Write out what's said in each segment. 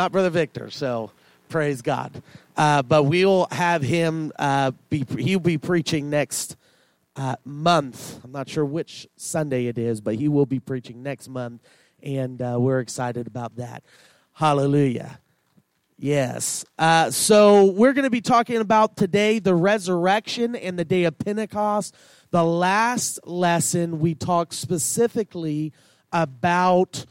not Brother Victor. So praise God. Uh, but we will have him uh, be. He'll be preaching next uh, month. I'm not sure which Sunday it is, but he will be preaching next month, and uh, we're excited about that. Hallelujah. Yes. Uh, so we're going to be talking about today the resurrection and the day of Pentecost. The last lesson we talked specifically about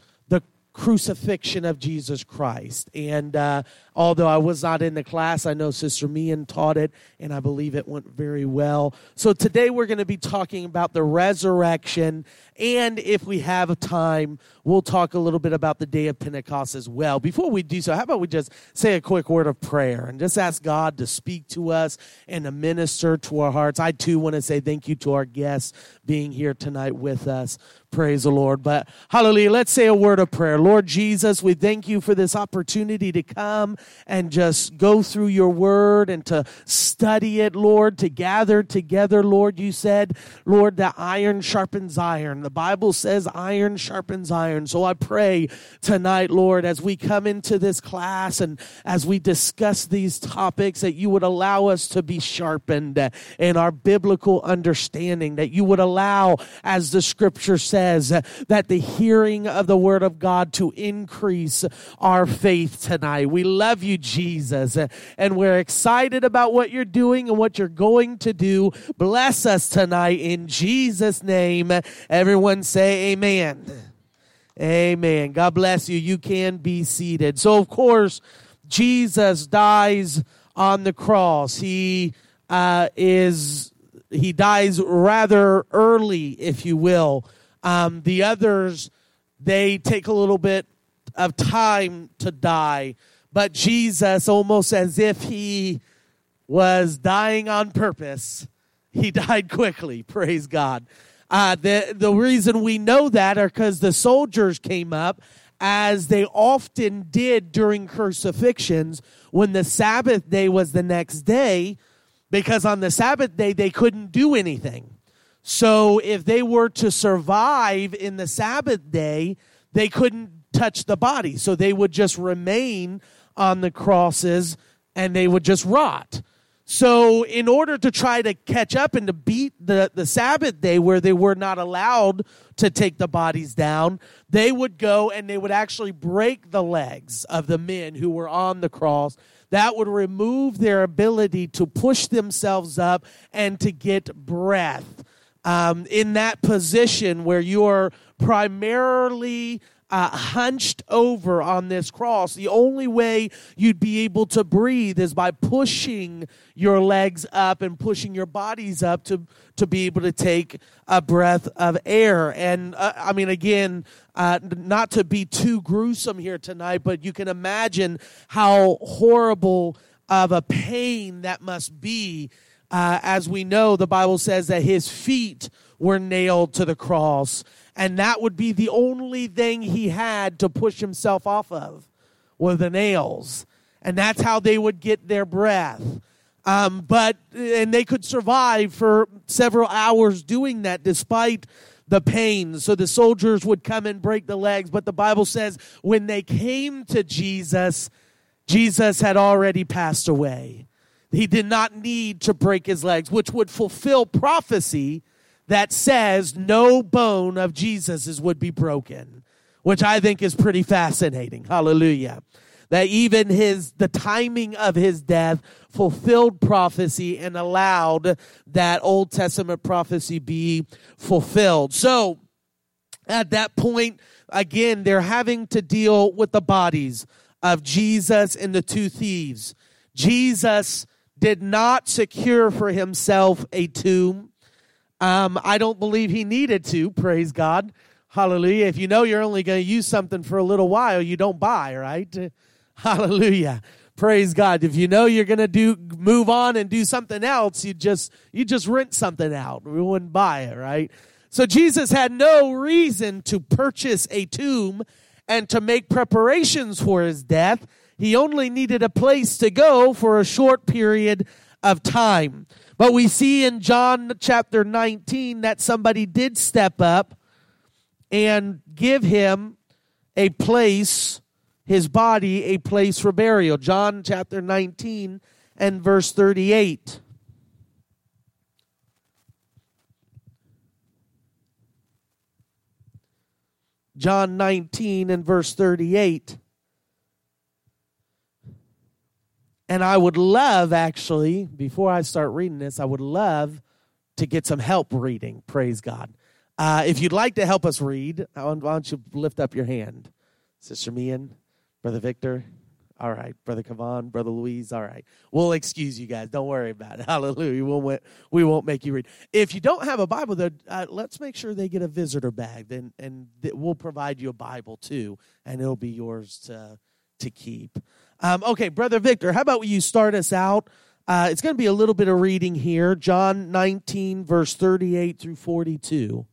crucifixion of Jesus Christ. And uh, although I was not in the class, I know Sister Mian taught it, and I believe it went very well. So today we're going to be talking about the resurrection, and if we have time, we'll talk a little bit about the day of Pentecost as well. Before we do so, how about we just say a quick word of prayer and just ask God to speak to us and to minister to our hearts. I too want to say thank you to our guests being here tonight with us. Praise the Lord. But hallelujah, let's say a word of prayer. Lord Jesus, we thank you for this opportunity to come and just go through your word and to study it, Lord, to gather together, Lord. You said, Lord, that iron sharpens iron. The Bible says iron sharpens iron. So I pray tonight, Lord, as we come into this class and as we discuss these topics, that you would allow us to be sharpened in our biblical understanding, that you would allow, as the scripture says, says that the hearing of the word of God to increase our faith tonight. We love you, Jesus, and we're excited about what you're doing and what you're going to do. Bless us tonight in Jesus' name. Everyone say amen. Amen. God bless you. You can be seated. So, of course, Jesus dies on the cross. He uh, is he dies rather early, if you will. Um, the others, they take a little bit of time to die. But Jesus, almost as if he was dying on purpose, he died quickly. Praise God. Uh, the, the reason we know that are because the soldiers came up as they often did during crucifixions when the Sabbath day was the next day, because on the Sabbath day they couldn't do anything. So if they were to survive in the Sabbath day, they couldn't touch the body. So they would just remain on the crosses and they would just rot. So, in order to try to catch up and to beat the, the Sabbath day where they were not allowed to take the bodies down, they would go and they would actually break the legs of the men who were on the cross. That would remove their ability to push themselves up and to get breath um, in that position where you're primarily uh, hunched over on this cross, the only way you'd be able to breathe is by pushing your legs up and pushing your bodies up to, to be able to take a breath of air. And uh, I mean, again, uh, not to be too gruesome here tonight, but you can imagine how horrible of a pain that must be uh, as we know, the Bible says that his feet were nailed to the cross, and that would be the only thing he had to push himself off of were the nails, and that's how they would get their breath. Um, but and they could survive for several hours doing that, despite the pain. So the soldiers would come and break the legs, but the Bible says when they came to Jesus, Jesus had already passed away. He did not need to break his legs, which would fulfill prophecy that says no bone of Jesus's would be broken, which I think is pretty fascinating. Hallelujah. That even his the timing of his death fulfilled prophecy and allowed that Old Testament prophecy be fulfilled. So at that point, again, they're having to deal with the bodies of Jesus and the two thieves. Jesus did not secure for himself a tomb. Um, I don't believe he needed to, praise God. Hallelujah. If you know you're only going to use something for a little while, you don't buy, right? Hallelujah. Praise God. If you know you're going to do move on and do something else, you just you just rent something out. We wouldn't buy it, right? So Jesus had no reason to purchase a tomb and to make preparations for his death he only needed a place to go for a short period of time. But we see in John chapter 19 that somebody did step up and give him a place his body a place for burial. John chapter 19 and verse 38. John 19 and verse 38. And I would love, actually, before I start reading this, I would love to get some help reading. Praise God. Uh, if you'd like to help us read, why don't you lift up your hand? Sister Mian, Brother Victor. All right, Brother Kavan, Brother Louise. All right, we'll excuse you guys. Don't worry about it. Hallelujah. We won't, we won't make you read. If you don't have a Bible, though, uh, let's make sure they get a visitor bag. Then, and th- we'll provide you a Bible too, and it'll be yours to to keep. Um, okay, Brother Victor, how about you start us out? Uh, it's going to be a little bit of reading here, John 19, verse 38 through 42.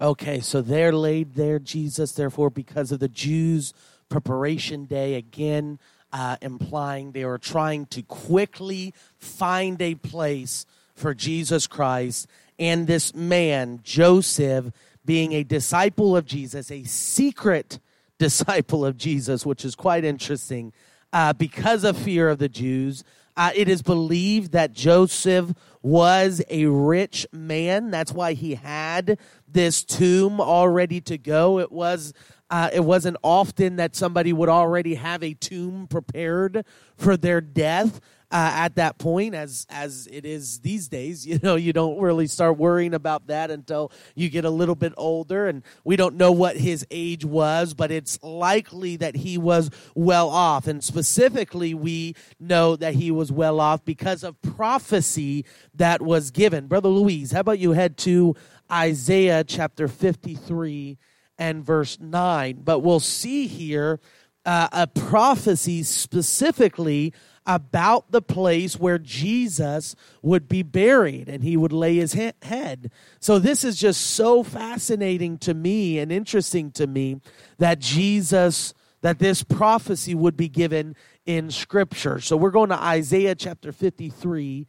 Okay, so they're laid there, Jesus, therefore, because of the Jews' preparation day, again, uh, implying they were trying to quickly find a place for Jesus Christ. And this man, Joseph, being a disciple of Jesus, a secret disciple of Jesus, which is quite interesting, uh, because of fear of the Jews. Uh, it is believed that Joseph was a rich man. That's why he had this tomb all ready to go. It was uh, it wasn't often that somebody would already have a tomb prepared for their death uh, at that point as as it is these days you know you don't really start worrying about that until you get a little bit older. And we don't know what his age was but it's likely that he was well off. And specifically we know that he was well off because of prophecy that was given. Brother louise how about you head to isaiah chapter 53 and verse 9 but we'll see here uh, a prophecy specifically about the place where Jesus would be buried and he would lay his head. So, this is just so fascinating to me and interesting to me that Jesus, that this prophecy would be given in Scripture. So, we're going to Isaiah chapter 53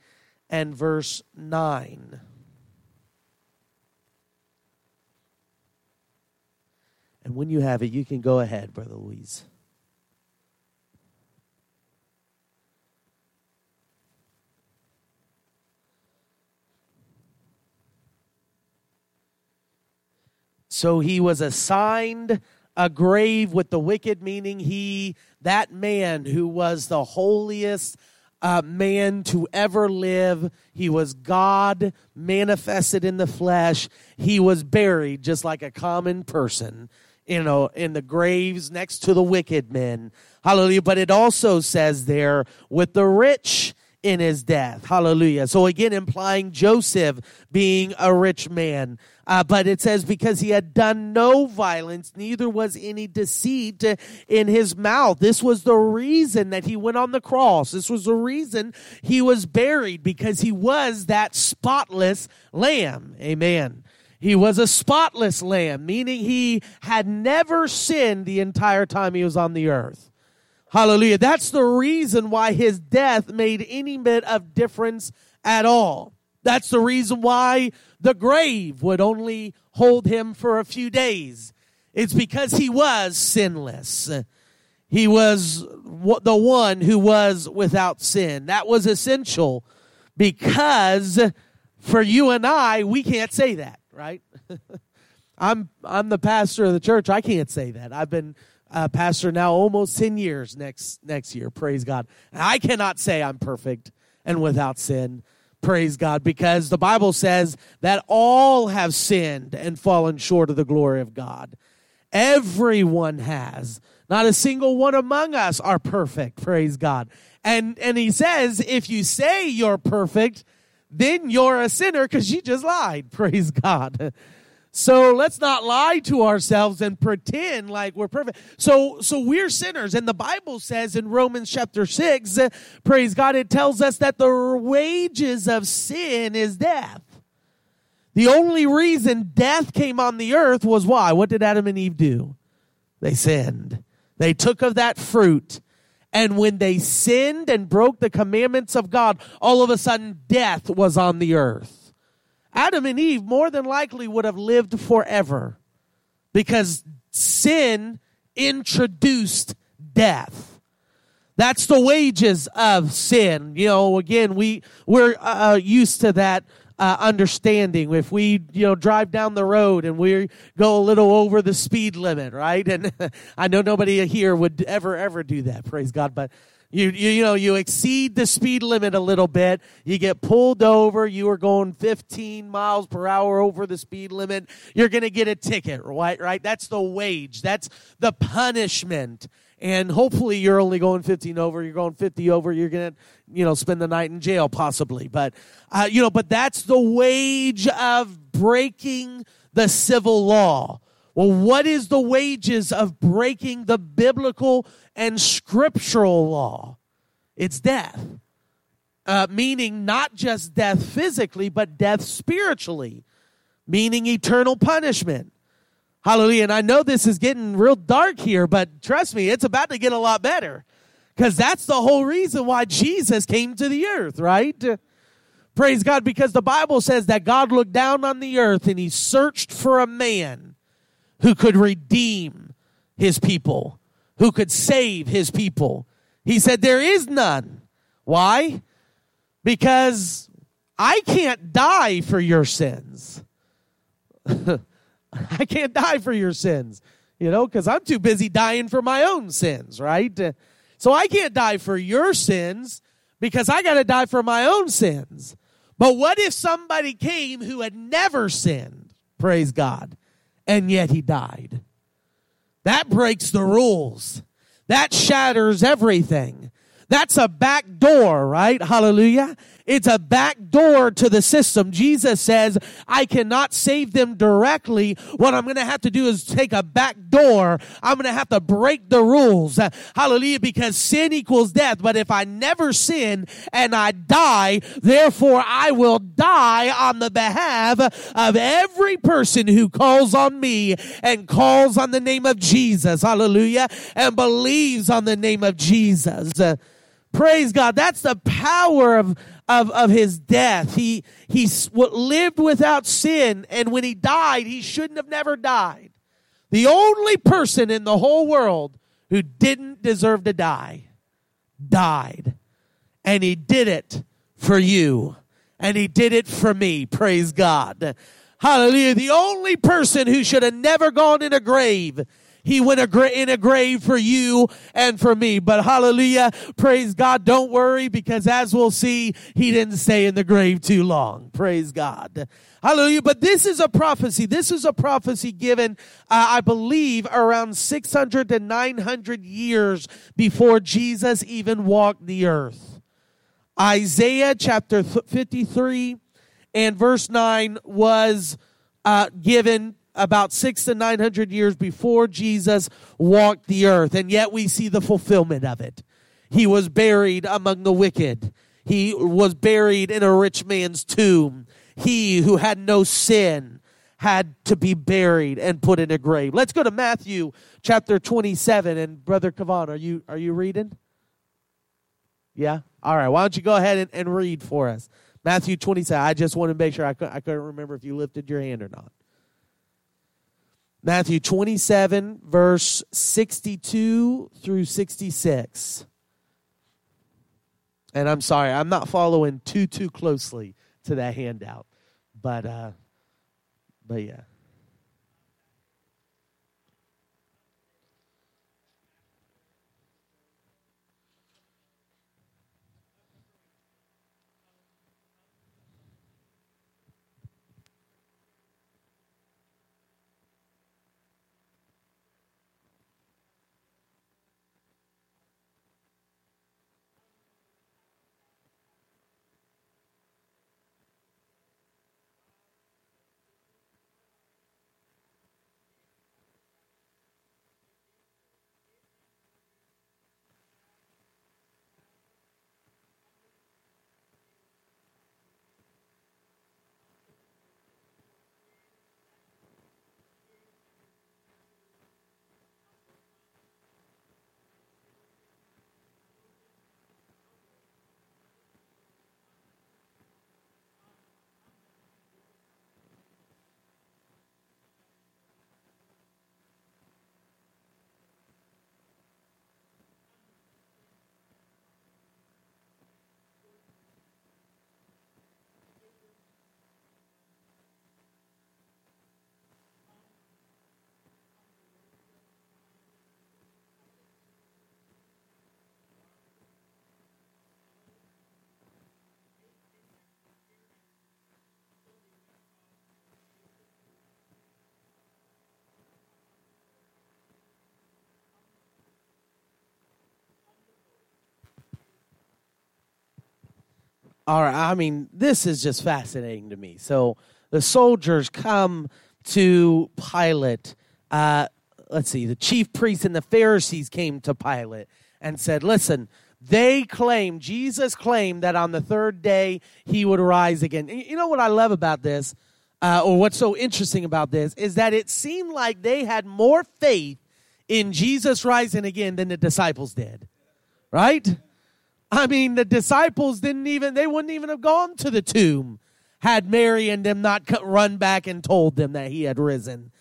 and verse 9. And when you have it, you can go ahead, Brother Louise. So he was assigned a grave with the wicked, meaning he, that man who was the holiest uh, man to ever live, he was God manifested in the flesh. He was buried just like a common person, you know, in the graves next to the wicked men. Hallelujah. But it also says there, with the rich in his death. Hallelujah. So again, implying Joseph being a rich man. Uh, but it says, because he had done no violence, neither was any deceit in his mouth. This was the reason that he went on the cross. This was the reason he was buried, because he was that spotless lamb. Amen. He was a spotless lamb, meaning he had never sinned the entire time he was on the earth. Hallelujah. That's the reason why his death made any bit of difference at all. That's the reason why the grave would only hold him for a few days. It's because he was sinless. He was the one who was without sin. That was essential because for you and I, we can't say that, right? I'm I'm the pastor of the church. I can't say that. I've been a pastor now almost 10 years next next year. Praise God. And I cannot say I'm perfect and without sin. Praise God, because the Bible says that all have sinned and fallen short of the glory of God. Everyone has. Not a single one among us are perfect. Praise God. And and he says, if you say you're perfect, then you're a sinner because you just lied. Praise God. So let's not lie to ourselves and pretend like we're perfect. So, so we're sinners. And the Bible says in Romans chapter 6, uh, praise God, it tells us that the wages of sin is death. The only reason death came on the earth was why? What did Adam and Eve do? They sinned. They took of that fruit. And when they sinned and broke the commandments of God, all of a sudden death was on the earth. Adam and Eve more than likely would have lived forever because sin introduced death. That's the wages of sin. You know, again, we we're uh, uh, used to that uh, understanding. If we, you know, drive down the road and we go a little over the speed limit, right? And I know nobody here would ever ever do that. Praise God, but you, you, you know, you exceed the speed limit a little bit. You get pulled over. You are going 15 miles per hour over the speed limit. You're going to get a ticket, right? Right? That's the wage. That's the punishment. And hopefully you're only going 15 over. You're going 50 over. You're going to, you know, spend the night in jail possibly. But, uh, you know, but that's the wage of breaking the civil law. Well, what is the wages of breaking the biblical and scriptural law? It's death. Uh, meaning not just death physically, but death spiritually, meaning eternal punishment. Hallelujah. And I know this is getting real dark here, but trust me, it's about to get a lot better. Because that's the whole reason why Jesus came to the earth, right? Praise God, because the Bible says that God looked down on the earth and he searched for a man who could redeem his people, who could save his people. He said, There is none. Why? Because I can't die for your sins. I can't die for your sins, you know, because I'm too busy dying for my own sins, right? So I can't die for your sins because I got to die for my own sins. But what if somebody came who had never sinned? Praise God and yet he died. That breaks the rules. That shatters everything. That's a back door, right? Hallelujah. It's a back door to the system. Jesus says, I cannot save them directly. What I'm going to have to do is take a back door. I'm going to have to break the rules. Hallelujah. Because sin equals death. But if I never sin and I die, therefore I will die on the behalf of every person who calls on me and calls on the name of Jesus. Hallelujah. And believes on the name of Jesus. Praise God. That's the power of, of, of his death. He, he lived without sin, and when he died, he shouldn't have never died. The only person in the whole world who didn't deserve to die died. And he did it for you. And he did it for me. Praise God. Hallelujah. The only person who should have never gone in a grave he went in a grave for you and for me. But hallelujah, praise God. Don't worry because as we'll see, he didn't stay in the grave too long. Praise God. Hallelujah. But this is a prophecy. This is a prophecy given, uh, I believe, around 600 to 900 years before Jesus even walked the earth. Isaiah chapter 53 and verse 9 was uh, given about six to nine hundred years before Jesus walked the earth, and yet we see the fulfillment of it. He was buried among the wicked. He was buried in a rich man's tomb. He who had no sin had to be buried and put in a grave. Let's go to Matthew chapter 27 and brother Kavan, are you are you reading? Yeah? All right. Why don't you go ahead and, and read for us? Matthew 27. I just want to make sure I, I couldn't remember if you lifted your hand or not. Matthew 27, verse 62 through 66. And I'm sorry, I'm not following too, too closely to that handout. But, uh, but yeah. All right. I mean, this is just fascinating to me. So the soldiers come to Pilate. Uh, let's see, the chief priests and the Pharisees came to Pilate and said, Listen, they claim, Jesus claimed that on the third day he would rise again. You know what I love about this, uh, or what's so interesting about this, is that it seemed like they had more faith in Jesus rising again than the disciples did. Right? I mean, the disciples didn't even, they wouldn't even have gone to the tomb had Mary and them not run back and told them that he had risen.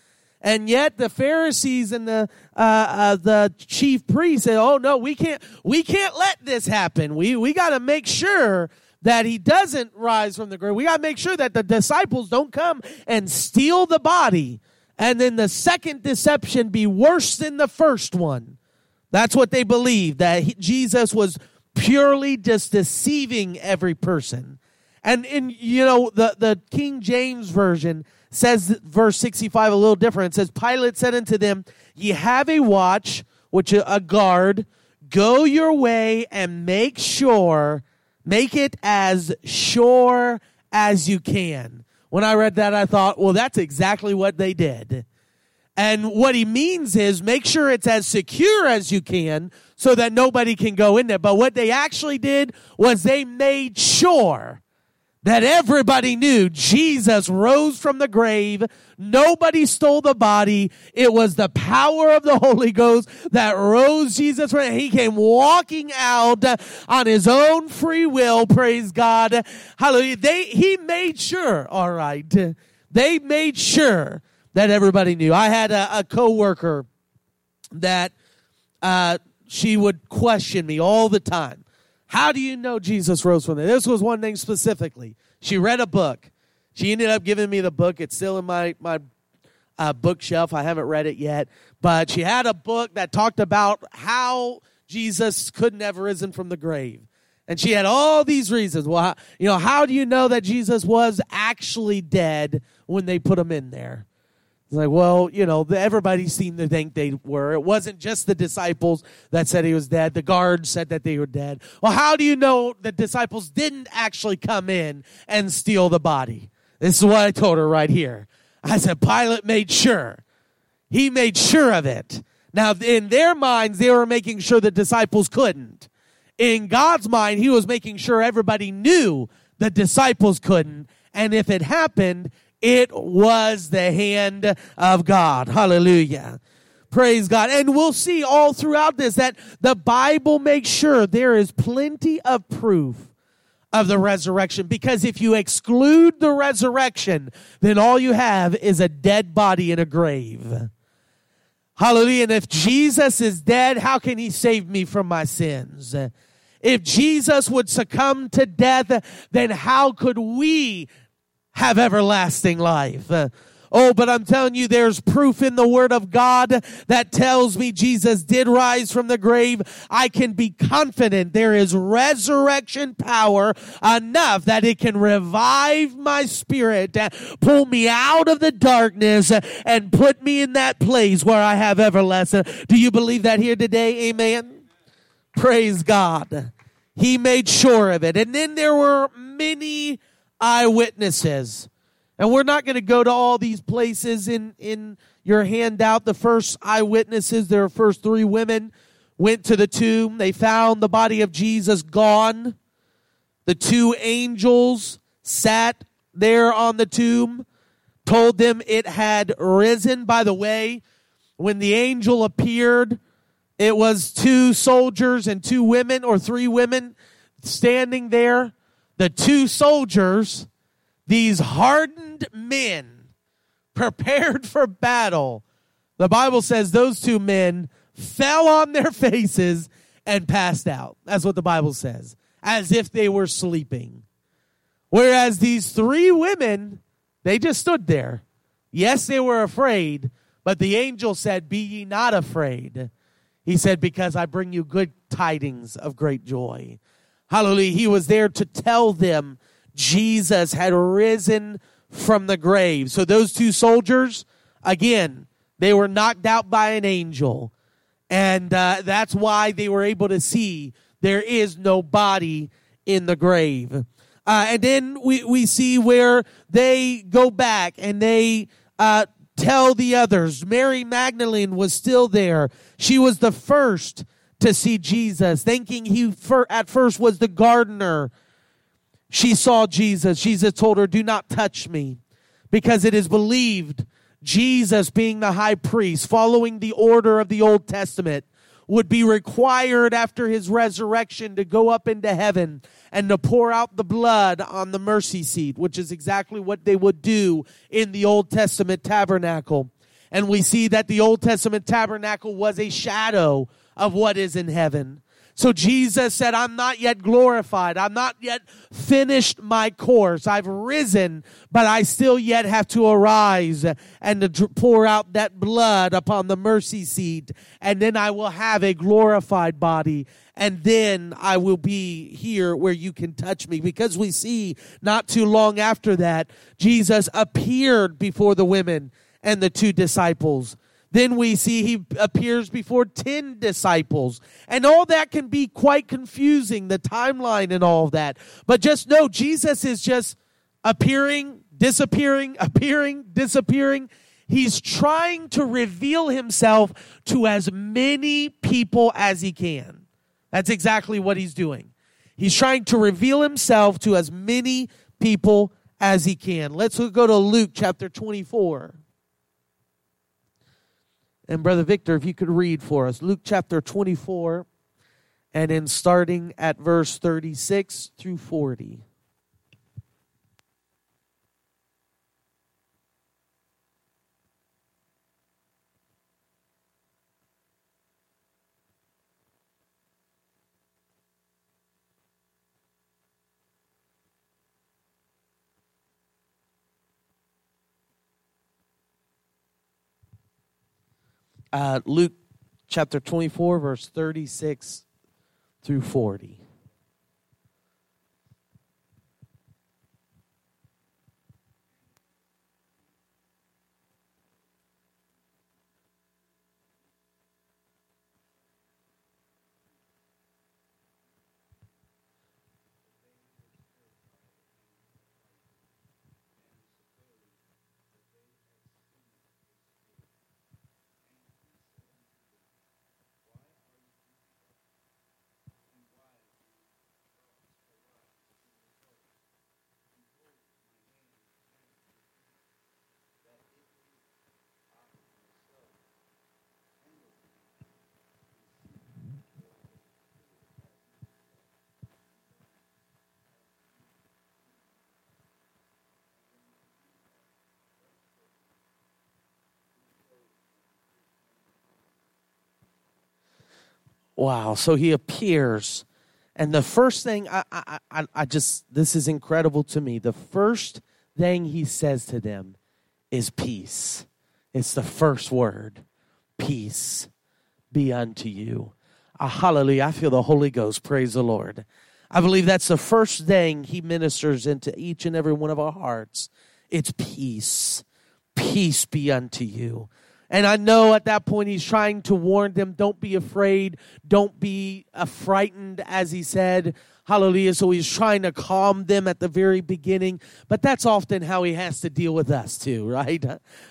And yet the Pharisees and the uh, uh, the chief priests said, "Oh no, we can't we can't let this happen. We we got to make sure that he doesn't rise from the grave. We got to make sure that the disciples don't come and steal the body, and then the second deception be worse than the first one." That's what they believed that he, Jesus was purely just deceiving every person. And in you know the the King James version says verse 65 a little different. It says Pilate said unto them, "Ye have a watch, which uh, a guard, go your way and make sure, make it as sure as you can." When I read that, I thought, well, that's exactly what they did. And what he means is make sure it's as secure as you can so that nobody can go in there. But what they actually did was they made sure that everybody knew Jesus rose from the grave. Nobody stole the body. It was the power of the Holy Ghost that rose Jesus. He came walking out on his own free will. Praise God. Hallelujah. They, he made sure. All right. They made sure that everybody knew. I had a, a coworker that, uh, she would question me all the time. How do you know Jesus rose from the dead? This was one thing specifically. She read a book. She ended up giving me the book. It's still in my my uh, bookshelf. I haven't read it yet, but she had a book that talked about how Jesus couldn't have risen from the grave. And she had all these reasons. Well, you know, how do you know that Jesus was actually dead when they put him in there? It's like, well, you know, the, everybody seemed to think they were. It wasn't just the disciples that said he was dead. The guards said that they were dead. Well, how do you know the disciples didn't actually come in and steal the body? This is what I told her right here. I said, Pilate made sure. He made sure of it. Now, in their minds, they were making sure the disciples couldn't. In God's mind, he was making sure everybody knew the disciples couldn't. And if it happened, it was the hand of God. Hallelujah. Praise God. And we'll see all throughout this that the Bible makes sure there is plenty of proof of the resurrection because if you exclude the resurrection, then all you have is a dead body in a grave. Hallelujah. And if Jesus is dead, how can he save me from my sins? If Jesus would succumb to death, then how could we have everlasting life. Uh, oh, but I'm telling you, there's proof in the Word of God that tells me Jesus did rise from the grave. I can be confident there is resurrection power enough that it can revive my spirit, uh, pull me out of the darkness, uh, and put me in that place where I have everlasting. Do you believe that here today? Amen. Praise God. He made sure of it. And then there were many eyewitnesses. And we're not going to go to all these places in, in your handout. The first eyewitnesses, their first three women, went to the tomb. They found the body of Jesus gone. The two angels sat there on the tomb, told them it had risen. By the way, when the angel appeared, it was two soldiers and two women or three women standing there the two soldiers, these hardened men, prepared for battle, the Bible says those two men fell on their faces and passed out. That's what the Bible says, as if they were sleeping. Whereas these three women, they just stood there. Yes, they were afraid, but the angel said, Be ye not afraid. He said, Because I bring you good tidings of great joy. Hallelujah. He was there to tell them Jesus had risen from the grave. So those two soldiers, again, they were knocked out by an angel. And uh, that's why they were able to see there is no body in the grave. Uh, and then we, we see where they go back and they uh, tell the others. Mary Magdalene was still there. She was the first to see Jesus, thinking he at first was the gardener. She saw Jesus. Jesus told her, Do not touch me, because it is believed Jesus, being the high priest, following the order of the Old Testament, would be required after his resurrection to go up into heaven and to pour out the blood on the mercy seat, which is exactly what they would do in the Old Testament tabernacle. And we see that the Old Testament tabernacle was a shadow of what is in heaven. So Jesus said, I'm not yet glorified. I'm not yet finished my course. I've risen, but I still yet have to arise and to pour out that blood upon the mercy seat. And then I will have a glorified body. And then I will be here where you can touch me. Because we see not too long after that, Jesus appeared before the women and the two disciples. Then we see he appears before 10 disciples. And all that can be quite confusing, the timeline and all of that. But just know Jesus is just appearing, disappearing, appearing, disappearing. He's trying to reveal himself to as many people as he can. That's exactly what he's doing. He's trying to reveal himself to as many people as he can. Let's go to Luke chapter 24. And Brother Victor, if you could read for us Luke chapter 24, and then starting at verse 36 through 40. Uh, Luke chapter 24, verse 36 through 40. Wow. So he appears. And the first thing I, I, I, I just, this is incredible to me. The first thing he says to them is peace. It's the first word peace be unto you. Ah, hallelujah. I feel the Holy Ghost. Praise the Lord. I believe that's the first thing he ministers into each and every one of our hearts. It's peace. Peace be unto you. And I know at that point he's trying to warn them don't be afraid, don't be uh, frightened, as he said. Hallelujah. So he's trying to calm them at the very beginning. But that's often how he has to deal with us too, right?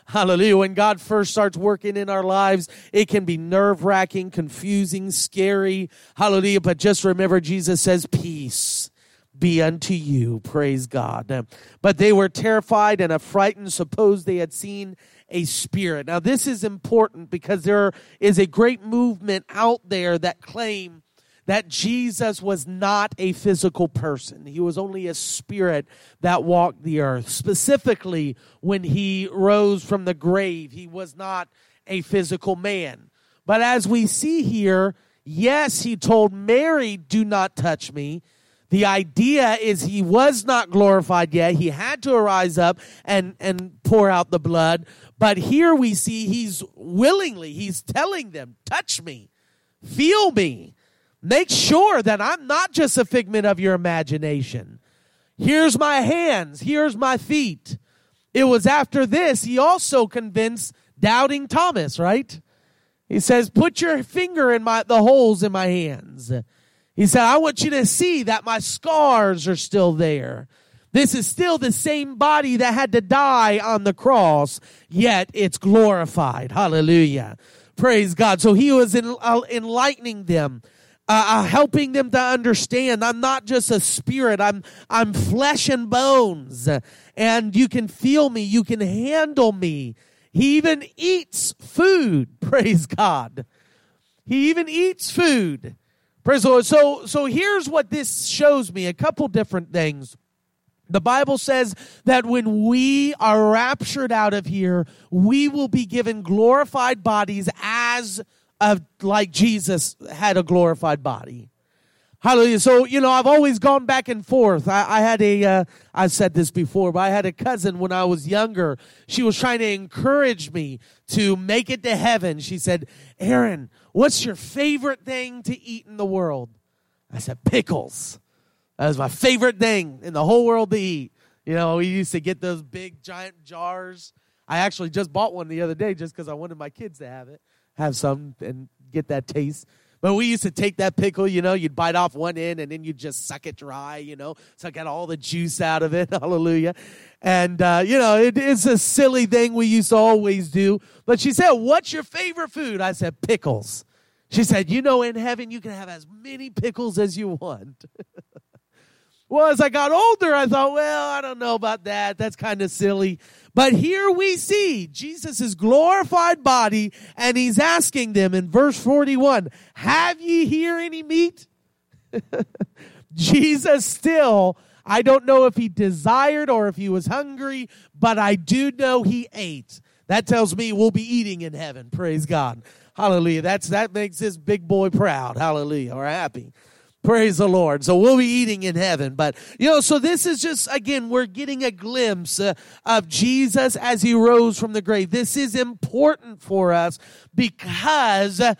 Hallelujah. When God first starts working in our lives, it can be nerve wracking, confusing, scary. Hallelujah. But just remember, Jesus says, peace be unto you. Praise God. But they were terrified and affrighted, suppose they had seen a spirit. Now, this is important because there is a great movement out there that claim that Jesus was not a physical person. He was only a spirit that walked the earth. Specifically, when he rose from the grave, he was not a physical man. But as we see here, yes, he told Mary, Do not touch me. The idea is he was not glorified yet. He had to arise up and, and pour out the blood. But here we see he's willingly, he's telling them, touch me, feel me, make sure that I'm not just a figment of your imagination. Here's my hands, here's my feet. It was after this he also convinced doubting Thomas, right? He says, put your finger in my, the holes in my hands. He said, I want you to see that my scars are still there. This is still the same body that had to die on the cross, yet it's glorified. Hallelujah. Praise God. So he was uh, enlightening them. Uh, uh, helping them to understand I'm not just a spirit. I'm I'm flesh and bones, and you can feel me. You can handle me. He even eats food. Praise God. He even eats food. Praise the Lord. So so here's what this shows me. A couple different things. The Bible says that when we are raptured out of here, we will be given glorified bodies as of like Jesus had a glorified body. Hallelujah. So, you know, I've always gone back and forth. I, I had a, uh, I've said this before, but I had a cousin when I was younger. She was trying to encourage me to make it to heaven. She said, Aaron, what's your favorite thing to eat in the world? I said, pickles. That was my favorite thing in the whole world to eat. You know, we used to get those big giant jars. I actually just bought one the other day just because I wanted my kids to have it, have some and get that taste. But we used to take that pickle, you know, you'd bite off one end and then you'd just suck it dry, you know, suck out all the juice out of it. Hallelujah. And, uh, you know, it, it's a silly thing we used to always do. But she said, What's your favorite food? I said, Pickles. She said, You know, in heaven, you can have as many pickles as you want. Well, as I got older, I thought, well, I don't know about that. That's kind of silly. But here we see Jesus' glorified body, and he's asking them in verse 41 Have ye here any meat? Jesus still, I don't know if he desired or if he was hungry, but I do know he ate. That tells me we'll be eating in heaven. Praise God. Hallelujah. That's that makes this big boy proud. Hallelujah. Or happy. Praise the Lord. So we'll be eating in heaven. But, you know, so this is just, again, we're getting a glimpse uh, of Jesus as he rose from the grave. This is important for us because, uh,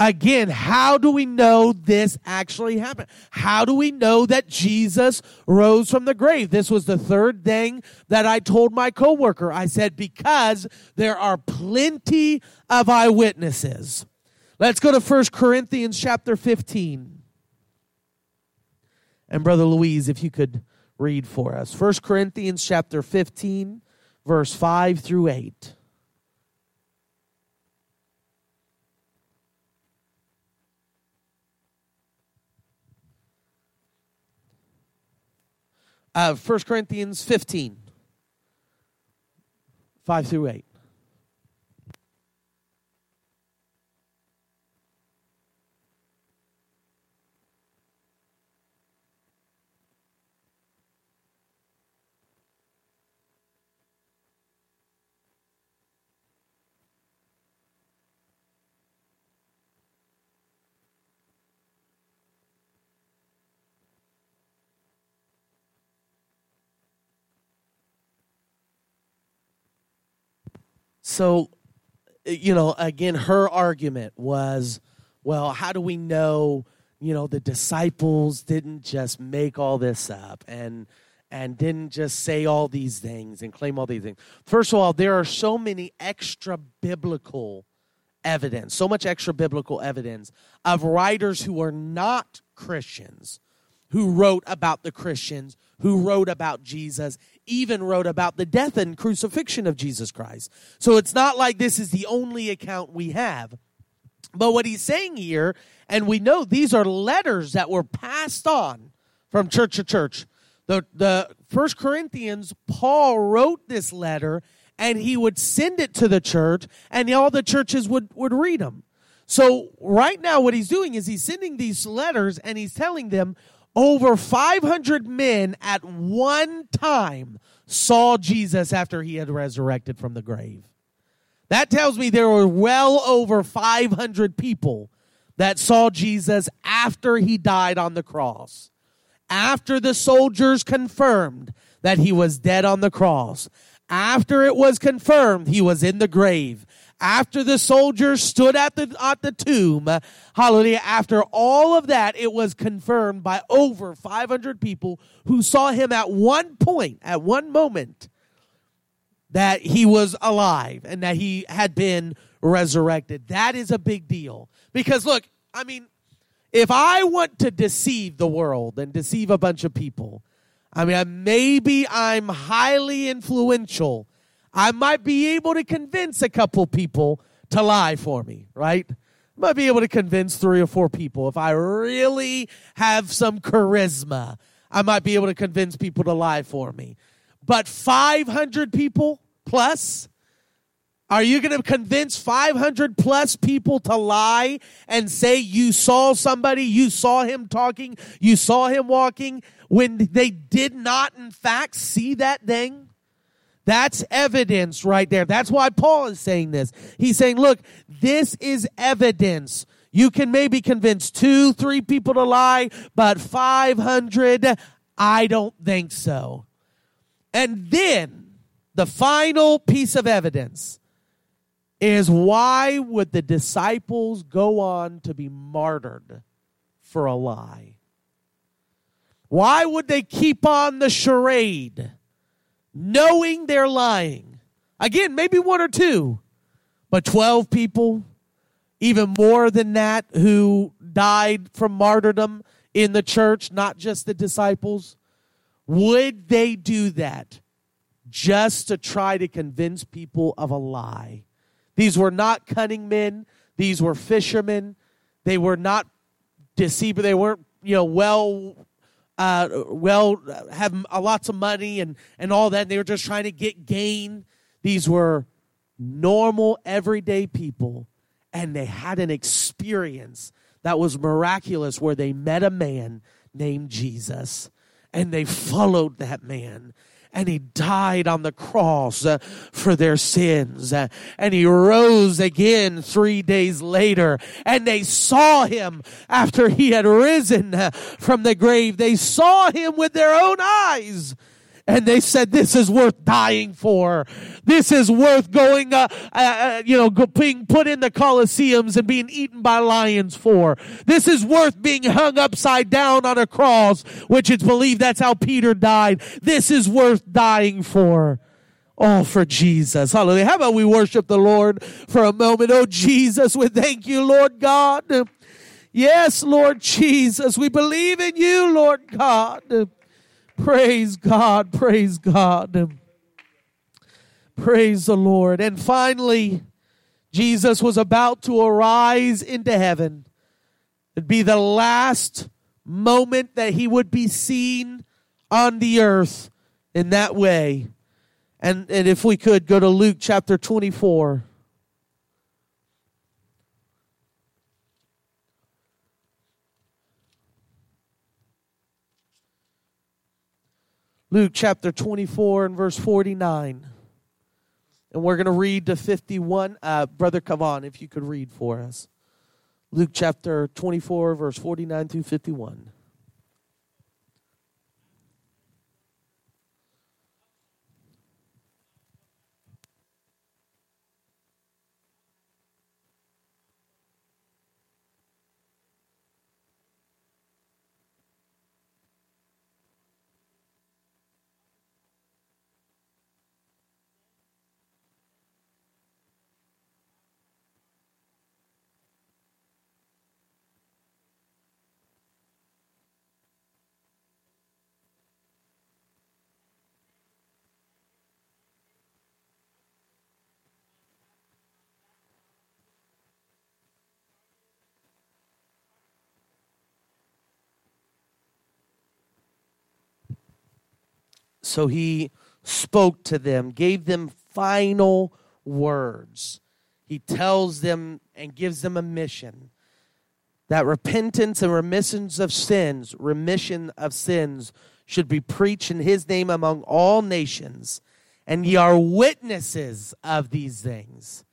again, how do we know this actually happened? How do we know that Jesus rose from the grave? This was the third thing that I told my coworker. I said, because there are plenty of eyewitnesses. Let's go to First Corinthians chapter 15. And Brother Louise, if you could read for us. 1 Corinthians chapter 15, verse 5 through 8. Uh, 1 Corinthians 15, 5 through 8. So, eh, you know, again, her argument was, well, how do we know, you know, the disciples didn't just make all this up and and didn't just say all these things and claim all these things. First of all, there are so many extra biblical evidence, so much extra biblical evidence of writers who are not Christians who wrote about the Christians, who wrote about Jesus, even wrote about the death and crucifixion of Jesus Christ. So it's not like this is the only account we have. But what he's saying here, and we know these are letters that were passed on from church to church. The, the First Corinthians, Paul wrote this letter and he would send it to the church and all the churches would, would read them. So right now what he's doing is he's sending these letters and he's telling them over 500 men at one time saw Jesus after he had resurrected from the grave. That tells me there were well over 500 people that saw Jesus after he died on the cross. After the soldiers confirmed that he was dead on the cross. After it was confirmed he was in the grave after the soldiers stood at the at the tomb hallelujah after all of that it was confirmed by over 500 people who saw him at one point at one moment that he was alive and that he had been resurrected. That is a big deal. Because look i mean if i want to deceive the world and deceive a bunch of people i mean maybe i'm highly influential I might be able to convince a couple people to lie for me, right? Might be able to convince three or four people. If I really have some charisma, I might be able to convince people to lie for me. But 500 people plus, are you going to convince 500 plus people to lie and say you saw somebody, you saw him talking, you saw him walking when they did not, in fact, see that thing? That's evidence right there. That's why Paul is saying this. He's saying, look, this is evidence. You can maybe convince two, three people to lie, but 500, I don't think so. And then the final piece of evidence is why would the disciples go on to be martyred for a lie? Why would they keep on the charade? Knowing they're lying. Again, maybe one or two, but 12 people, even more than that, who died from martyrdom in the church, not just the disciples. Would they do that just to try to convince people of a lie? These were not cunning men, these were fishermen. They were not deceived, they weren't, you know, well uh, well, have lots of money and, and all that. And they were just trying to get gain. These were normal, everyday people, and they had an experience that was miraculous where they met a man named Jesus and they followed that man and he died on the cross uh, for their sins. Uh, and he rose again three days later. And they saw him after he had risen uh, from the grave. They saw him with their own eyes and they said this is worth dying for this is worth going uh, uh, uh you know being put in the colosseums and being eaten by lions for this is worth being hung upside down on a cross which it's believed that's how peter died this is worth dying for all for Jesus. Hallelujah. How about we worship the Lord for a moment? Oh, Jesus, we thank you, Lord God. Yes, Lord Jesus, we believe in you, Lord God. Praise God. Praise God. Praise the Lord. And finally, Jesus was about to arise into heaven. It'd be the last moment that he would be seen on the earth in that way. And, and if we could go to Luke chapter 24. Luke chapter 24 and verse 49. And we're going to read to 51. Uh, Brother Kavan, if you could read for us. Luke chapter 24, verse 49 through 51. So he spoke to them, gave them final words. He tells them and gives them a mission that repentance and remissions of sins, remission of sins, should be preached in his name among all nations, and ye are witnesses of these things.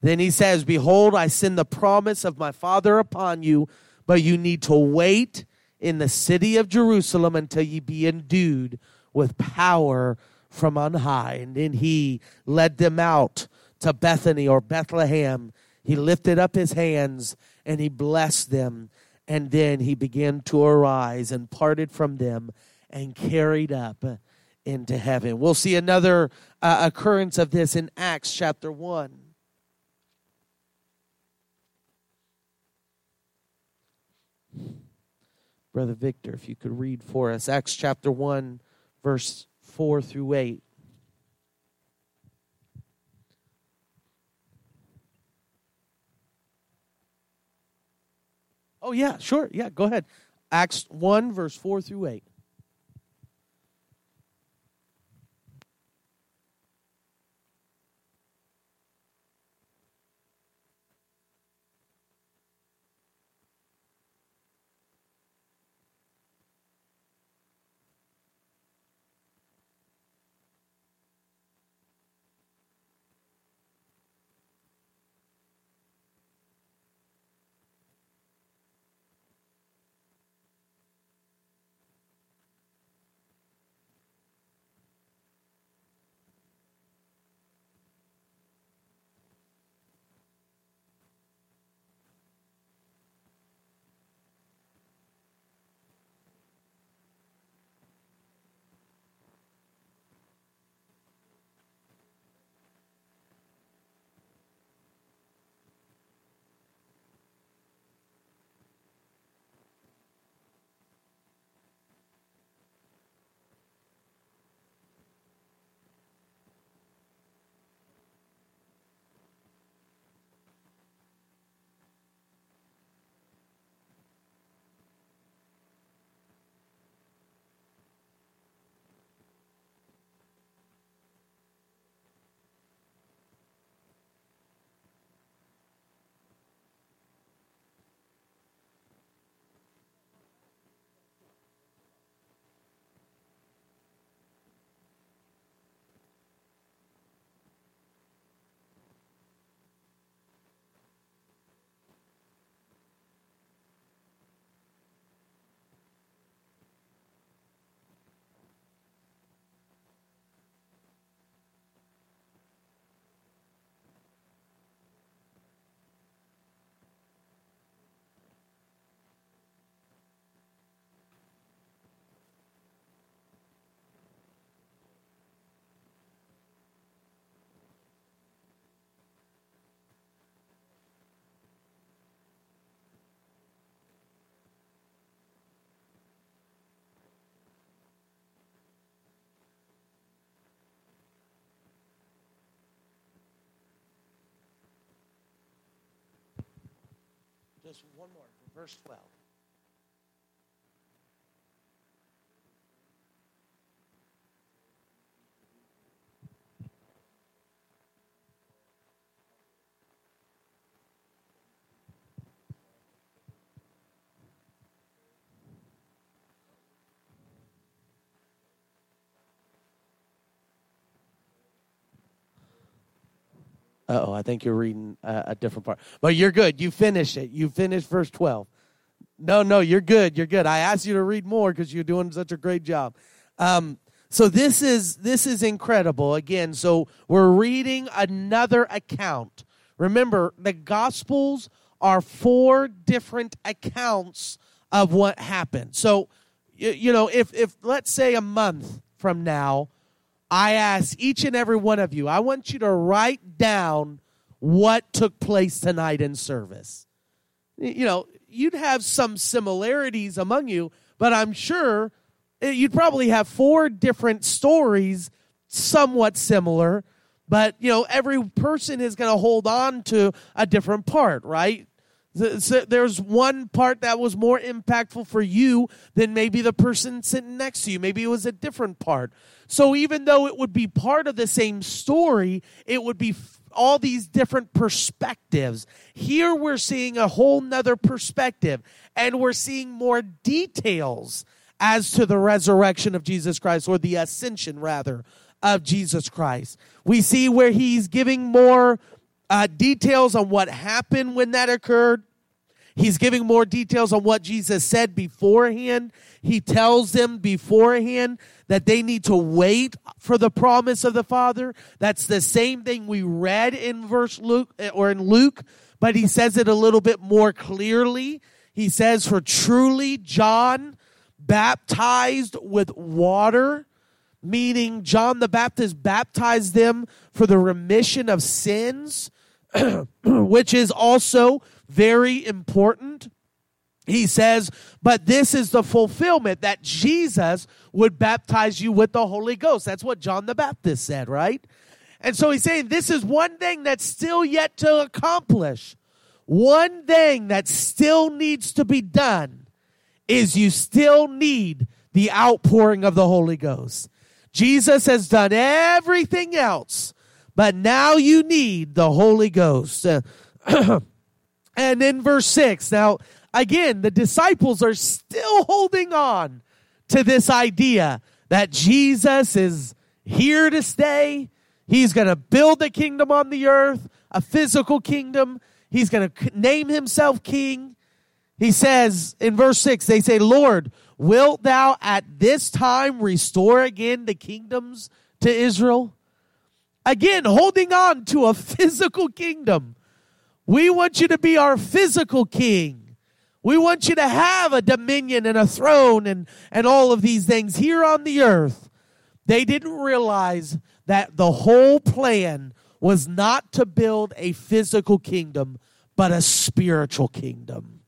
Then he says, Behold, I send the promise of my Father upon you, but you need to wait in the city of Jerusalem until ye be endued with power from on high. And then he led them out to Bethany or Bethlehem. He lifted up his hands and he blessed them. And then he began to arise and parted from them and carried up into heaven. We'll see another uh, occurrence of this in Acts chapter 1. Brother Victor, if you could read for us Acts chapter 1, verse 4 through 8. Oh, yeah, sure. Yeah, go ahead. Acts 1, verse 4 through 8. Just one more, verse 12. Oh, I think you're reading a, a, different part. But you're good. You finish it. You finish verse 12. No, no, you're good. You're good. I asked you to read more because you're doing such a great job. Um, so this is this is incredible. Again, so we're reading another account. Remember, the Gospels are four different accounts of what happened. So, you, you know, if if let's say a month from now, I ask each and every one of you, I want you to write down what took place tonight in service. You know, you'd have some similarities among you, but I'm sure eh, you'd probably have four different stories somewhat similar, but you know, every person is going to hold on to a different part, right? There's one part that was more impactful for you than maybe the person sitting next to you. Maybe it was a different part. So even though it would be part of the same story, it would be all these different perspectives. Here we're seeing a whole nother perspective, and we're seeing more details as to the resurrection of Jesus Christ, or the ascension rather of Jesus Christ. We see where he's giving more uh, details on what happened when that occurred. He's giving more details on what Jesus said beforehand. He tells them beforehand that they need to wait for the promise of the Father. That's the same thing we read in verse Luke eh, or in Luke, but he says it a little bit more clearly. He says, For truly John baptized with water, meaning John the Baptist baptized them for the remission of sins, which is also very important. He says, but this is the fulfillment that Jesus would baptize you with the Holy Ghost. That's what John the Baptist said, right? And so he's saying this is one thing that's still yet to accomplish. One thing that still needs to be done is you still need the outpouring of the Holy Ghost. Jesus has done everything else, but now you need the Holy Ghost. Uh, and in verse 6, now again, the disciples are still holding on to this idea that Jesus is here to stay. He's going to build a kingdom on the earth, a physical kingdom. He's going to name himself king. He says in verse 6, they say, Lord, wilt thou at this time restore again the kingdoms to Israel? Again, holding on to a physical kingdom. We want you to be our physical king. We want you to have a dominion and a throne and, and all of these things here on the earth. They didn't realize that the whole plan was not to build a physical kingdom, but a spiritual kingdom.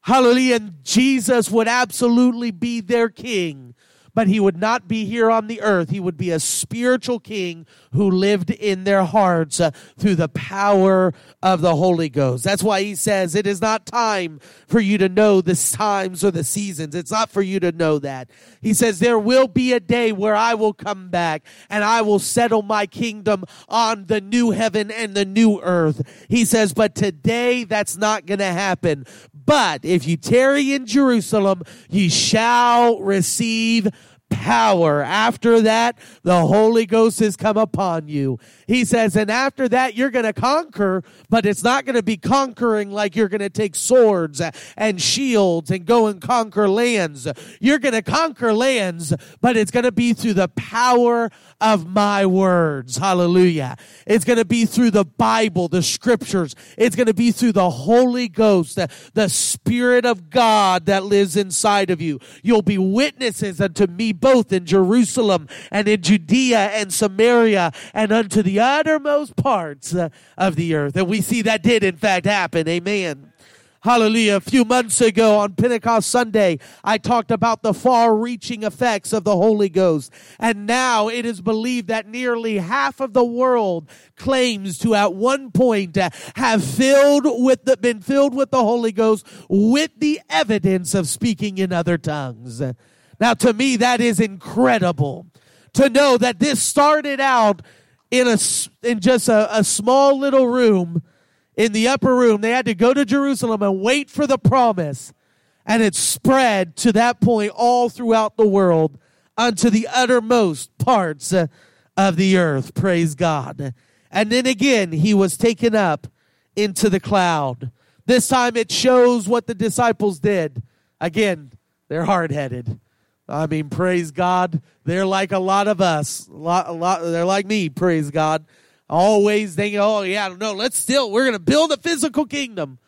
Hallelujah. And Jesus would absolutely be their king but he would not be here on the earth. He would be a spiritual king who lived in their hearts uh, through the power of the Holy Ghost. That's why he says it is not time for you to know the times or the seasons. It's not for you to know that. He says there will be a day where I will come back and I will settle my kingdom on the new heaven and the new earth. He says, but today that's not going to happen. But if you tarry in Jerusalem, ye shall receive power. After that, the Holy Ghost has come upon you. He says, and after that, you're going to conquer, but it's not going to be conquering like you're going to take swords and shields and go and conquer lands. You're going to conquer lands, but it's going to be through the power of my words. Hallelujah. It's going to be through the Bible, the scriptures. It's going to be through the Holy Ghost, the, the Spirit of God that lives inside of you. You'll be witnesses unto me both in Jerusalem and in Judea and Samaria and unto the uttermost parts uh, of the earth. And we see that did in fact happen. Amen. Hallelujah. A few months ago on Pentecost Sunday, I talked about the far reaching effects of the Holy Ghost. And now it is believed that nearly half of the world claims to at one point uh, have filled with the, been filled with the Holy Ghost with the evidence of speaking in other tongues. Now to me, that is incredible to know that this started out in a, in just a, a small little room in the upper room. They had to go to Jerusalem and wait for the promise. And it spread to that point all throughout the world unto the uttermost parts uh, of the earth. Praise God. And then again, he was taken up into the cloud. This time it shows what the disciples did. Again, they're hard headed. I mean, praise God. They're like a lot of us. A lot, a lot, they're like me, praise God always thinking, oh, yeah, no, let's still, we're to build a physical kingdom.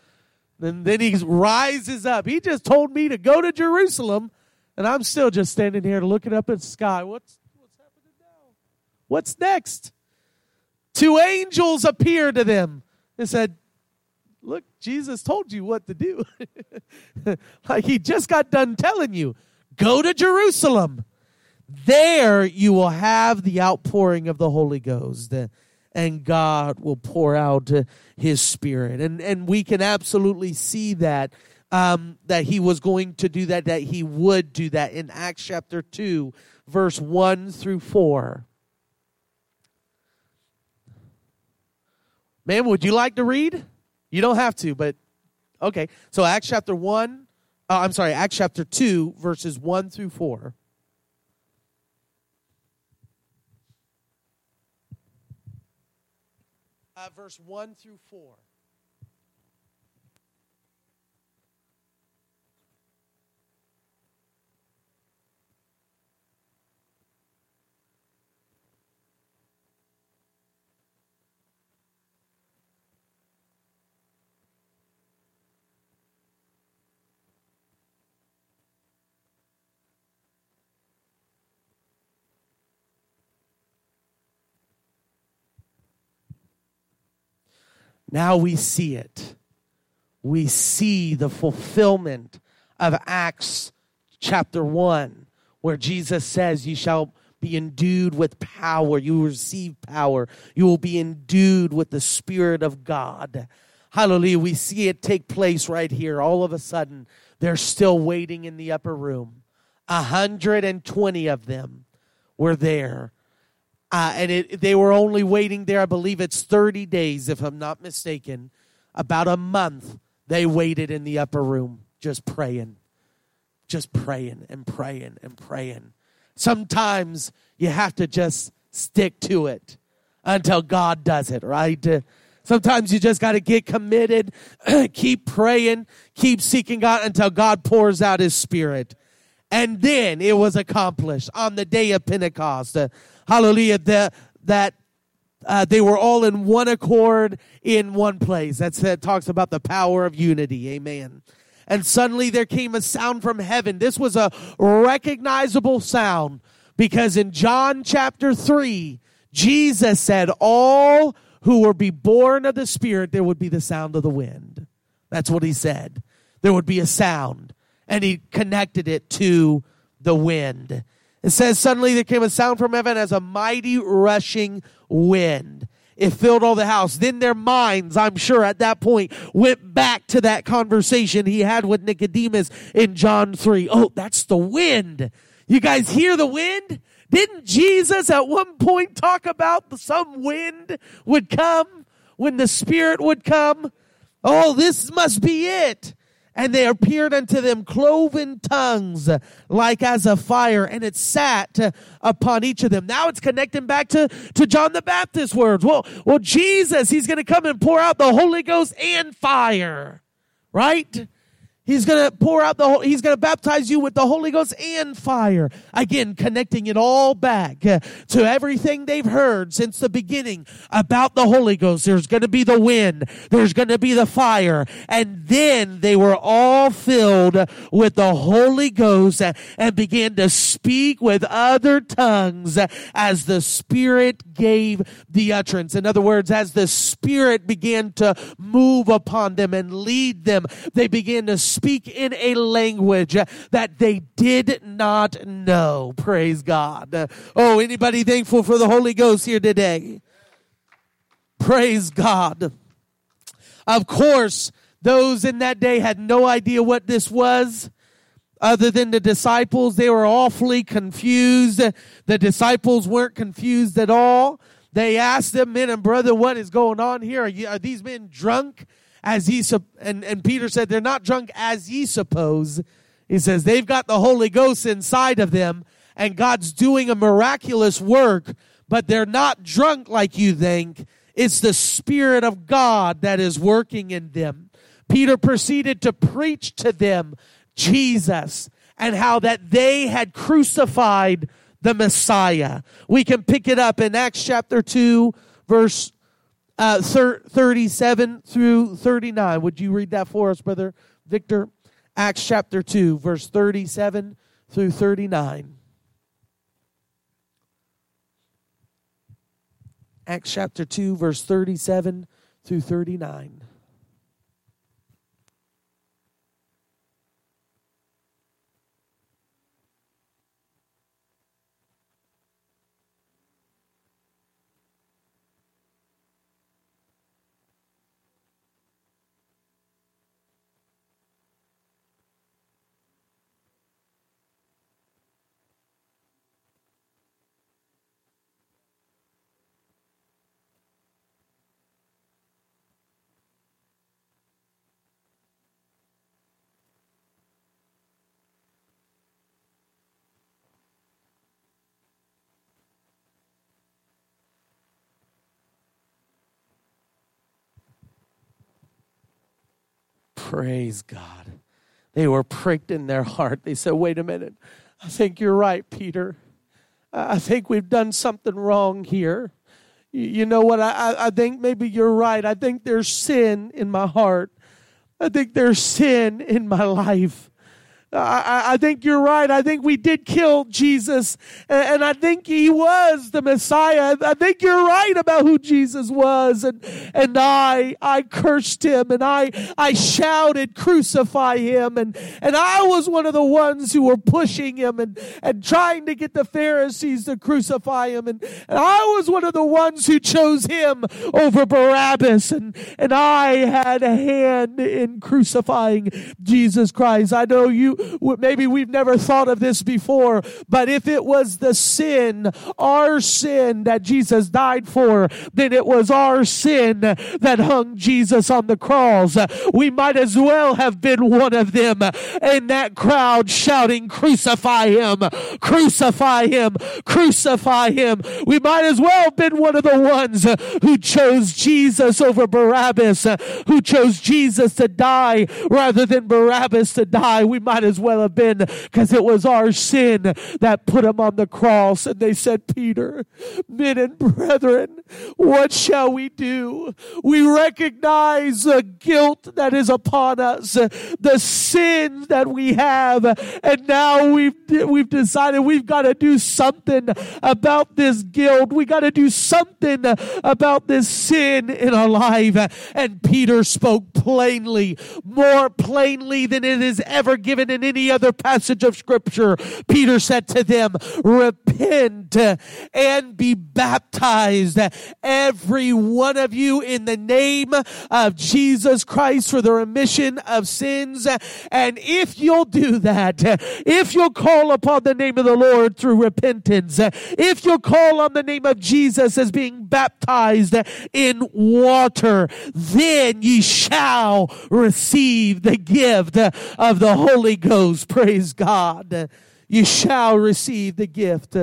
And then he rises up. He just told me to go to Jerusalem, and I'm still just standing here looking up at the sky. What's, what's happening now? What's next? Two angels appear to them and said, Look, Jesus told you what to do. like he just got done telling you, go to Jerusalem. There you will have the outpouring of the Holy Ghost. and God will pour out uh, his spirit. And and we can absolutely see that um, that he was going to do that, that he would do that in Acts chapter 2, verse 1 through 4. Man, would you like to read? You don't have to, but okay. So Acts chapter 1, uh, I'm sorry, Acts chapter 2, verses 1 through 4. Uh, verse 1 through 4. Now we see it. We see the fulfillment of Acts chapter 1, where Jesus says, You shall be endued with power. You will receive power. You will be endued with the Spirit of God. Hallelujah. We see it take place right here. All of a sudden, they're still waiting in the upper room. 120 of them were there uh, and it, they were only waiting there, I believe it's 30 days, if I'm not mistaken. About a month, they waited in the upper room, just praying, just praying and praying and praying. Sometimes you have to just stick to it until God does it, right? Sometimes you just got to get committed, keep praying, keep seeking God until God pours out his spirit. And then it was accomplished on the day of Pentecost. Uh, hallelujah, the, that uh, they were all in one accord in one place. That's, that talks about the power of unity. Amen. And suddenly there came a sound from heaven. This was a recognizable sound because in John chapter 3, Jesus said, All who will be born of the Spirit, there would be the sound of the wind. That's what he said. There would be a sound. And he connected it to the wind. It says, Suddenly there came a sound from heaven as a mighty rushing wind. It filled all the house. Then their minds, I'm sure at that point, went back to that conversation he had with Nicodemus in John 3. Oh, that's the wind. You guys hear the wind? Didn't Jesus at one point talk about some wind would come when the Spirit would come? Oh, this must be it and there appeared unto them cloven tongues like as a fire, and it sat upon each of them. Now it's connecting back to, to John the Baptist's words. Well, well, Jesus, he's going to come and pour out the Holy Ghost and fire, right? He's going to pour out the, he's going to baptize you with the Holy Ghost and fire. Again, connecting it all back uh, to everything they've heard since the beginning about the Holy Ghost. There's going to be the wind. There's going to be the fire. And then they were all filled with the Holy Ghost and began to speak with other tongues as the Spirit gave the utterance. In other words, as the Spirit began to move upon them and lead them, they began to speak in a language that they did not know. Praise God. Oh, anybody thankful for the Holy Ghost here today? Praise God. Of course, those in that day had no idea what this was other than the disciples. They were awfully confused. The disciples weren't confused at all. They asked them, men and brother, what is going on here? Are, you, are these men drunk? As ye and, and Peter said they're not drunk as ye suppose. He says they've got the Holy Ghost inside of them and God's doing a miraculous work, but they're not drunk like you think. It's the Spirit of God that is working in them. Peter proceeded to preach to them Jesus and how that they had crucified the Messiah. We can pick it up in Acts chapter 2, verse uh, 37 through 39. Would you read that for us, Brother Victor? Acts chapter 2, verse 37 through 39. Acts chapter 2, verse 37 through 39. Praise God. They were pricked in their heart. They said, Wait a minute. I think you're right, Peter. I think we've done something wrong here. You know what? I, I think maybe you're right. I think there's sin in my heart. I think there's sin in my life. I, I, think you're right. I think we did kill Jesus, and, and, I think he was the Messiah. I think you're right about who Jesus was, and and I I cursed him, and I I shouted, "Crucify him!" and and I was one of the ones who were pushing him and and trying to get the Pharisees to crucify him, and, and I was one of the ones who chose him over Barabbas, and and I had a hand in crucifying Jesus Christ. I know you maybe we've never thought of this before, but if it was the sin, our sin that Jesus died for, then it was our sin that hung Jesus on the cross. We might as well have been one of them in that crowd shouting, crucify him, crucify him, crucify him. We might as well have been one of the ones who chose Jesus over Barabbas, who chose Jesus to die rather than Barabbas to die. We might as well have been because it was our sin that put him on the cross. And they said, Peter, men and brethren, what shall we do? We recognize the guilt that is upon us, the sin that we have, and now we've we've decided we've got to do something about this guilt. We got to do something about this sin in our life. And Peter spoke plainly, more plainly than it is ever given in any other passage of scripture. Peter said to them, repent and be baptized, every one of you in the name of Jesus Christ for the remission of sins. And if you'll do that, if you'll call upon the name of the Lord through repentance, if you'll call on the name of Jesus as being baptized in water, then ye shall receive the gift of the Holy Ghost. Praise God. You shall receive the gift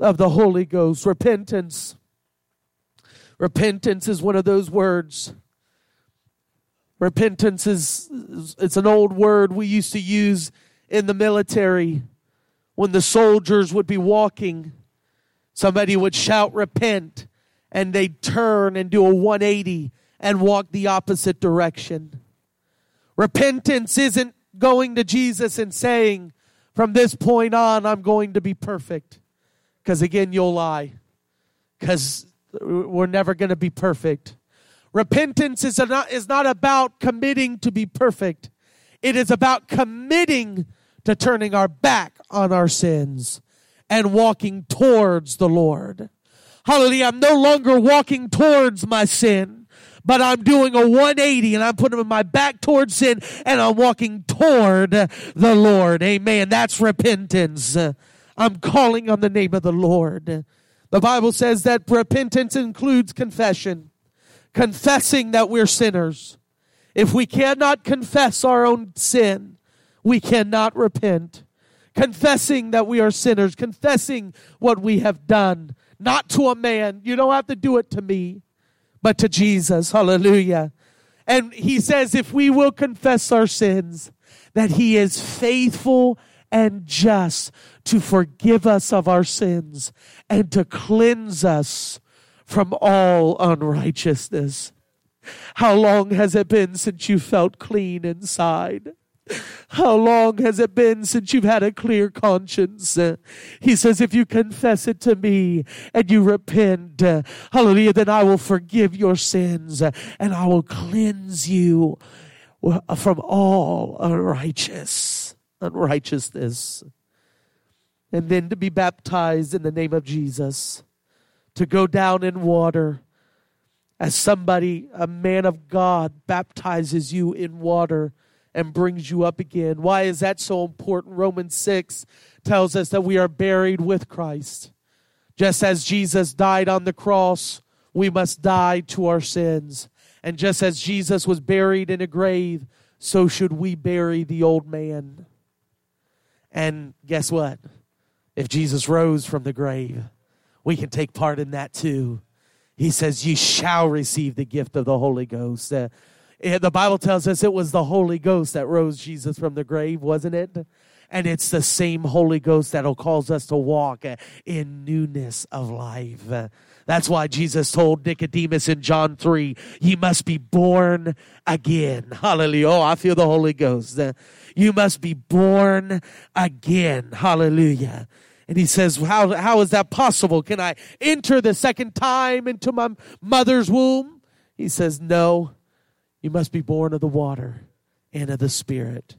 of the Holy Ghost. Repentance. Repentance is one of those words. Repentance is it's an old word we used to use in the military when the soldiers would be walking. Somebody would shout repent and they'd turn and do a 180 and walk the opposite direction. Repentance isn't going to Jesus and saying, from this point on, I'm going to be perfect. Because again, you'll lie. Because we're never going to be perfect. Repentance is not, is not about committing to be perfect, it is about committing to turning our back on our sins and walking towards the Lord. Hallelujah. I'm no longer walking towards my sin but I'm doing a 180 and I'm putting my back towards sin and I'm walking toward the Lord. Amen. That's repentance. I'm calling on the name of the Lord. The Bible says that repentance includes confession, confessing that we're sinners. If we cannot confess our own sin, we cannot repent. Confessing that we are sinners, confessing what we have done, not to a man. You don't have to do it to me but to Jesus. Hallelujah. And he says, if we will confess our sins, that he is faithful and just to forgive us of our sins and to cleanse us from all unrighteousness. How long has it been since you felt clean inside? How long has it been since you've had a clear conscience? He says, if you confess it to me and you repent, hallelujah, then I will forgive your sins and I will cleanse you from all unrighteous, unrighteousness. And then to be baptized in the name of Jesus, to go down in water as somebody, a man of God, baptizes you in water and brings you up again. Why is that so important? Romans 6 tells us that we are buried with Christ. Just as Jesus died on the cross, we must die to our sins. And just as Jesus was buried in a grave, so should we bury the old man. And guess what? If Jesus rose from the grave, we can take part in that too. He says, You shall receive the gift of the Holy Ghost. Uh, Eh, the Bible tells us it was the Holy Ghost that rose Jesus from the grave, wasn't it? And it's the same Holy Ghost that'll cause us to walk eh, in newness of life. That's why Jesus told Nicodemus in John 3, you must be born again. Hallelujah. Oh, I feel the Holy Ghost. You must be born again. Hallelujah. And he says, how, how is that possible? Can I enter the second time into my mother's womb? He says, no, you must be born of the water and of the Spirit,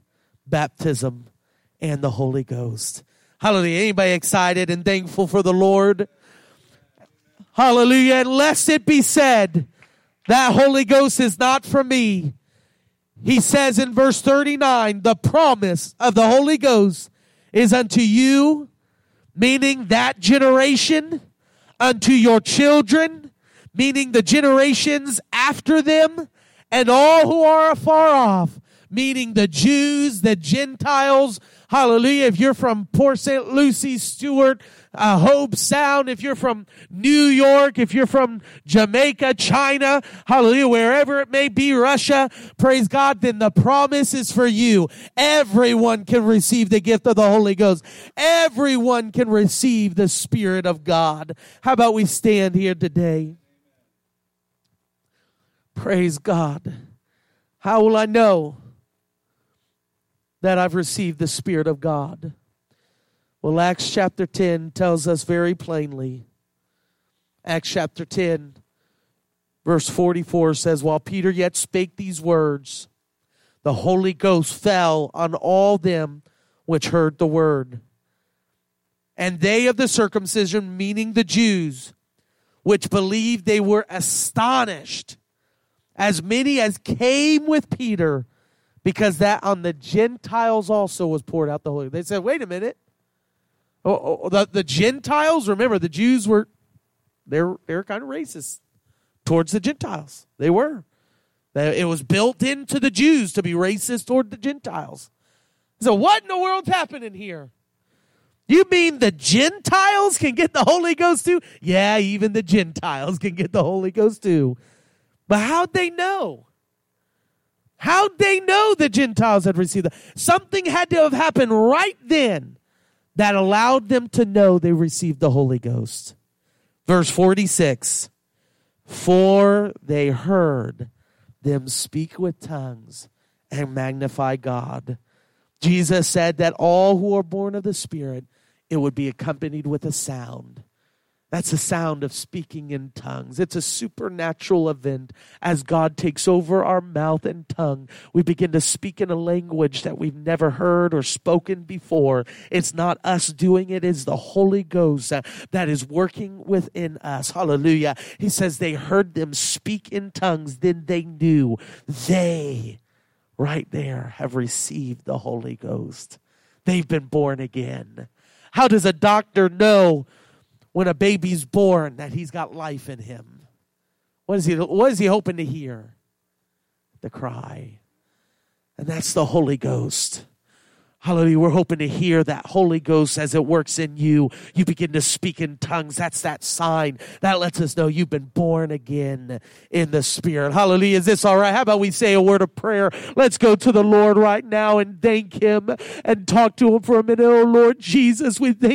baptism and the Holy Ghost. Hallelujah. Anybody excited and thankful for the Lord? Hallelujah. And lest it be said, that Holy Ghost is not for me. He says in verse 39, the promise of the Holy Ghost is unto you, meaning that generation, unto your children, meaning the generations after them, and all who are afar off, meaning the Jews, the Gentiles. Hallelujah. If you're from Port St. Lucie, Stuart, uh, Hobe Sound, if you're from New York, if you're from Jamaica, China, hallelujah, wherever it may be, Russia, praise God, then the promise is for you. Everyone can receive the gift of the Holy Ghost. Everyone can receive the Spirit of God. How about we stand here today? Praise God. How will I know that I've received the Spirit of God? Well, Acts chapter 10 tells us very plainly. Acts chapter 10, verse 44 says, While Peter yet spake these words, the Holy Ghost fell on all them which heard the word. And they of the circumcision, meaning the Jews, which believed, they were astonished, as many as came with Peter, because that on the Gentiles also was poured out the Holy. They said, "Wait a minute, oh, oh, oh, the, the Gentiles, remember, the Jews were, they're, they're kind of racist towards the Gentiles. They were. It was built into the Jews to be racist toward the Gentiles. So, what in the world's happening here? You mean the Gentiles can get the Holy Ghost too? Yeah, even the Gentiles can get the Holy Ghost too. But how'd they know? How'd they know the Gentiles had received that? Something had to have happened right then that allowed them to know they received the Holy Ghost. Verse 46 For they heard them speak with tongues and magnify God. Jesus said that all who are born of the Spirit, it would be accompanied with a sound. That's the sound of speaking in tongues. It's a supernatural event. As God takes over our mouth and tongue, we begin to speak in a language that we've never heard or spoken before. It's not us doing it, it's the Holy Ghost that is working within us. Hallelujah. He says they heard them speak in tongues, then they knew they, right there, have received the Holy Ghost. They've been born again. How does a doctor know? When a baby's born that he's got life in him? What is he, what is he hoping to hear? The cry. And that's the Holy Ghost. Hallelujah. We're hoping to hear that Holy Ghost as it works in you. You begin to speak in tongues. That's that sign. That lets us know you've been born again in the Spirit. Hallelujah. Is this all right? How about we say a word of prayer? Let's go to the Lord right now and thank Him and talk to Him for a minute. Oh, Lord Jesus, we thank